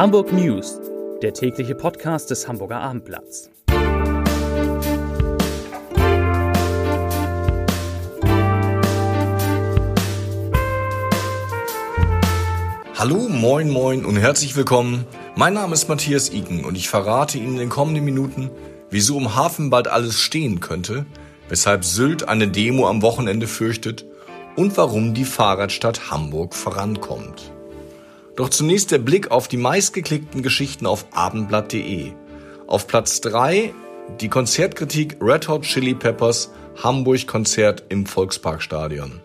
Hamburg News, der tägliche Podcast des Hamburger Abendblatts. Hallo, moin, moin und herzlich willkommen. Mein Name ist Matthias Iken und ich verrate Ihnen in den kommenden Minuten, wieso im Hafen bald alles stehen könnte, weshalb Sylt eine Demo am Wochenende fürchtet und warum die Fahrradstadt Hamburg vorankommt. Doch zunächst der Blick auf die meistgeklickten Geschichten auf abendblatt.de. Auf Platz 3 die Konzertkritik Red Hot Chili Peppers Hamburg Konzert im Volksparkstadion.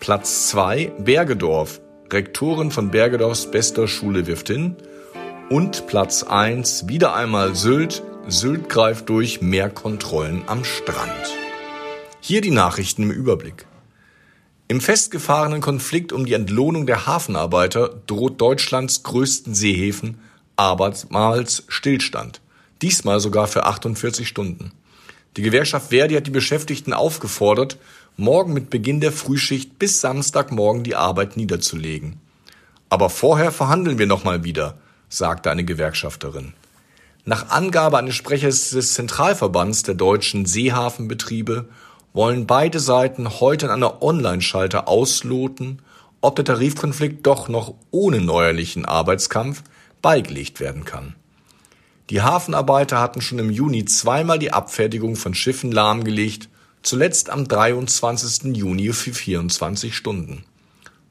Platz 2 Bergedorf, Rektorin von Bergedorfs bester Schule wirft hin. Und Platz 1 wieder einmal Sylt, Sylt greift durch mehr Kontrollen am Strand. Hier die Nachrichten im Überblick. Im festgefahrenen Konflikt um die Entlohnung der Hafenarbeiter droht Deutschlands größten Seehäfen abermals Stillstand. Diesmal sogar für 48 Stunden. Die Gewerkschaft Verdi hat die Beschäftigten aufgefordert, morgen mit Beginn der Frühschicht bis Samstagmorgen die Arbeit niederzulegen. Aber vorher verhandeln wir nochmal wieder, sagte eine Gewerkschafterin. Nach Angabe eines Sprechers des Zentralverbands der deutschen Seehafenbetriebe wollen beide Seiten heute in einer Online-Schalter ausloten, ob der Tarifkonflikt doch noch ohne neuerlichen Arbeitskampf beigelegt werden kann. Die Hafenarbeiter hatten schon im Juni zweimal die Abfertigung von Schiffen lahmgelegt, zuletzt am 23. Juni für 24 Stunden.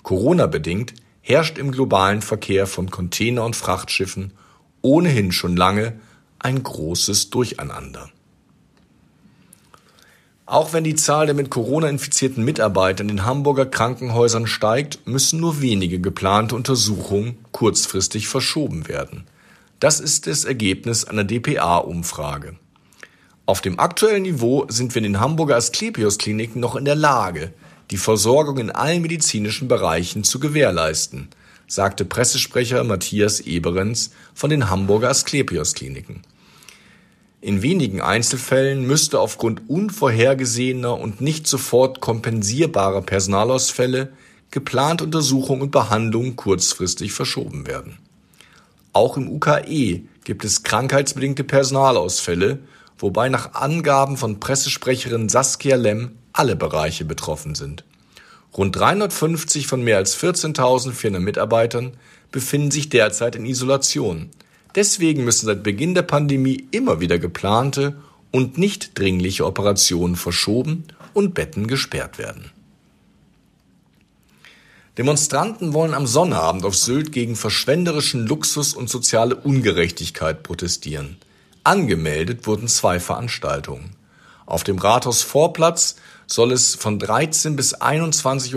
Corona-bedingt herrscht im globalen Verkehr von Container- und Frachtschiffen ohnehin schon lange ein großes Durcheinander. Auch wenn die Zahl der mit Corona infizierten Mitarbeiter in den Hamburger Krankenhäusern steigt, müssen nur wenige geplante Untersuchungen kurzfristig verschoben werden. Das ist das Ergebnis einer dpa-Umfrage. Auf dem aktuellen Niveau sind wir in den Hamburger Asklepios-Kliniken noch in der Lage, die Versorgung in allen medizinischen Bereichen zu gewährleisten, sagte Pressesprecher Matthias Eberenz von den Hamburger Asklepios-Kliniken. In wenigen Einzelfällen müsste aufgrund unvorhergesehener und nicht sofort kompensierbarer Personalausfälle geplante Untersuchung und Behandlung kurzfristig verschoben werden. Auch im UKE gibt es krankheitsbedingte Personalausfälle, wobei nach Angaben von Pressesprecherin Saskia Lemm alle Bereiche betroffen sind. Rund 350 von mehr als 14.400 Mitarbeitern befinden sich derzeit in Isolation. Deswegen müssen seit Beginn der Pandemie immer wieder geplante und nicht dringliche Operationen verschoben und Betten gesperrt werden. Demonstranten wollen am Sonnabend auf Sylt gegen verschwenderischen Luxus und soziale Ungerechtigkeit protestieren. Angemeldet wurden zwei Veranstaltungen. Auf dem Rathausvorplatz soll es von 13 bis 21.30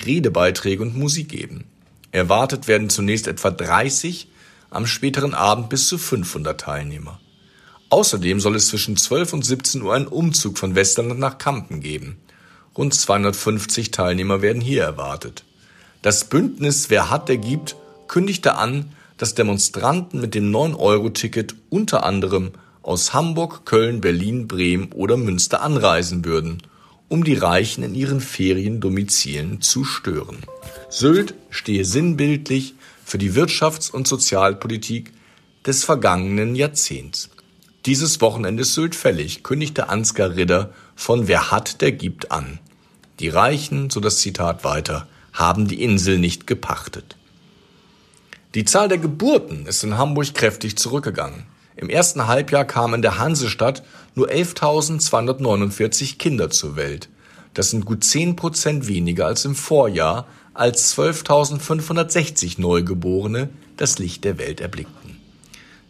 Uhr Redebeiträge und Musik geben. Erwartet werden zunächst etwa 30 am späteren Abend bis zu 500 Teilnehmer. Außerdem soll es zwischen 12 und 17 Uhr einen Umzug von Westerland nach Kampen geben. Rund 250 Teilnehmer werden hier erwartet. Das Bündnis Wer hat, der gibt kündigte an, dass Demonstranten mit dem 9-Euro-Ticket unter anderem aus Hamburg, Köln, Berlin, Bremen oder Münster anreisen würden, um die Reichen in ihren Feriendomizilen zu stören. Sylt stehe sinnbildlich für die Wirtschafts- und Sozialpolitik des vergangenen Jahrzehnts. Dieses Wochenende ist Sylt fällig, kündigte Ansgar Ritter von Wer hat, der gibt an. Die Reichen, so das Zitat weiter, haben die Insel nicht gepachtet. Die Zahl der Geburten ist in Hamburg kräftig zurückgegangen. Im ersten Halbjahr kamen in der Hansestadt nur 11.249 Kinder zur Welt. Das sind gut 10 Prozent weniger als im Vorjahr, als 12.560 Neugeborene das Licht der Welt erblickten.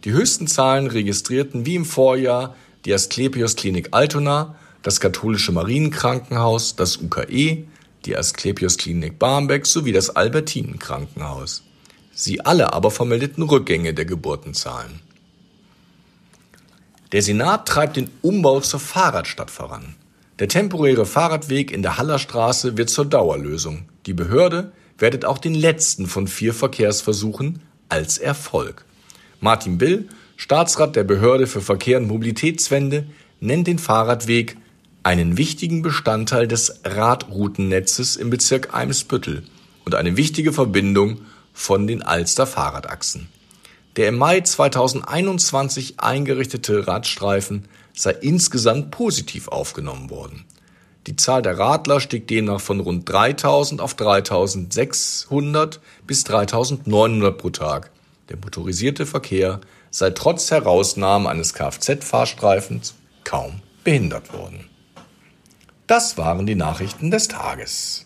Die höchsten Zahlen registrierten wie im Vorjahr die Asklepios Klinik Altona, das katholische Marienkrankenhaus, das UKE, die Asklepios Klinik Barmbek sowie das Albertinen Krankenhaus. Sie alle aber vermeldeten Rückgänge der Geburtenzahlen. Der Senat treibt den Umbau zur Fahrradstadt voran. Der temporäre Fahrradweg in der Hallerstraße wird zur Dauerlösung. Die Behörde wertet auch den letzten von vier Verkehrsversuchen als Erfolg. Martin Bill, Staatsrat der Behörde für Verkehr und Mobilitätswende, nennt den Fahrradweg einen wichtigen Bestandteil des Radroutennetzes im Bezirk Eimsbüttel und eine wichtige Verbindung von den Alster Fahrradachsen. Der im Mai 2021 eingerichtete Radstreifen sei insgesamt positiv aufgenommen worden. Die Zahl der Radler stieg demnach von rund 3000 auf 3600 bis 3900 pro Tag. Der motorisierte Verkehr sei trotz Herausnahme eines Kfz-Fahrstreifens kaum behindert worden. Das waren die Nachrichten des Tages.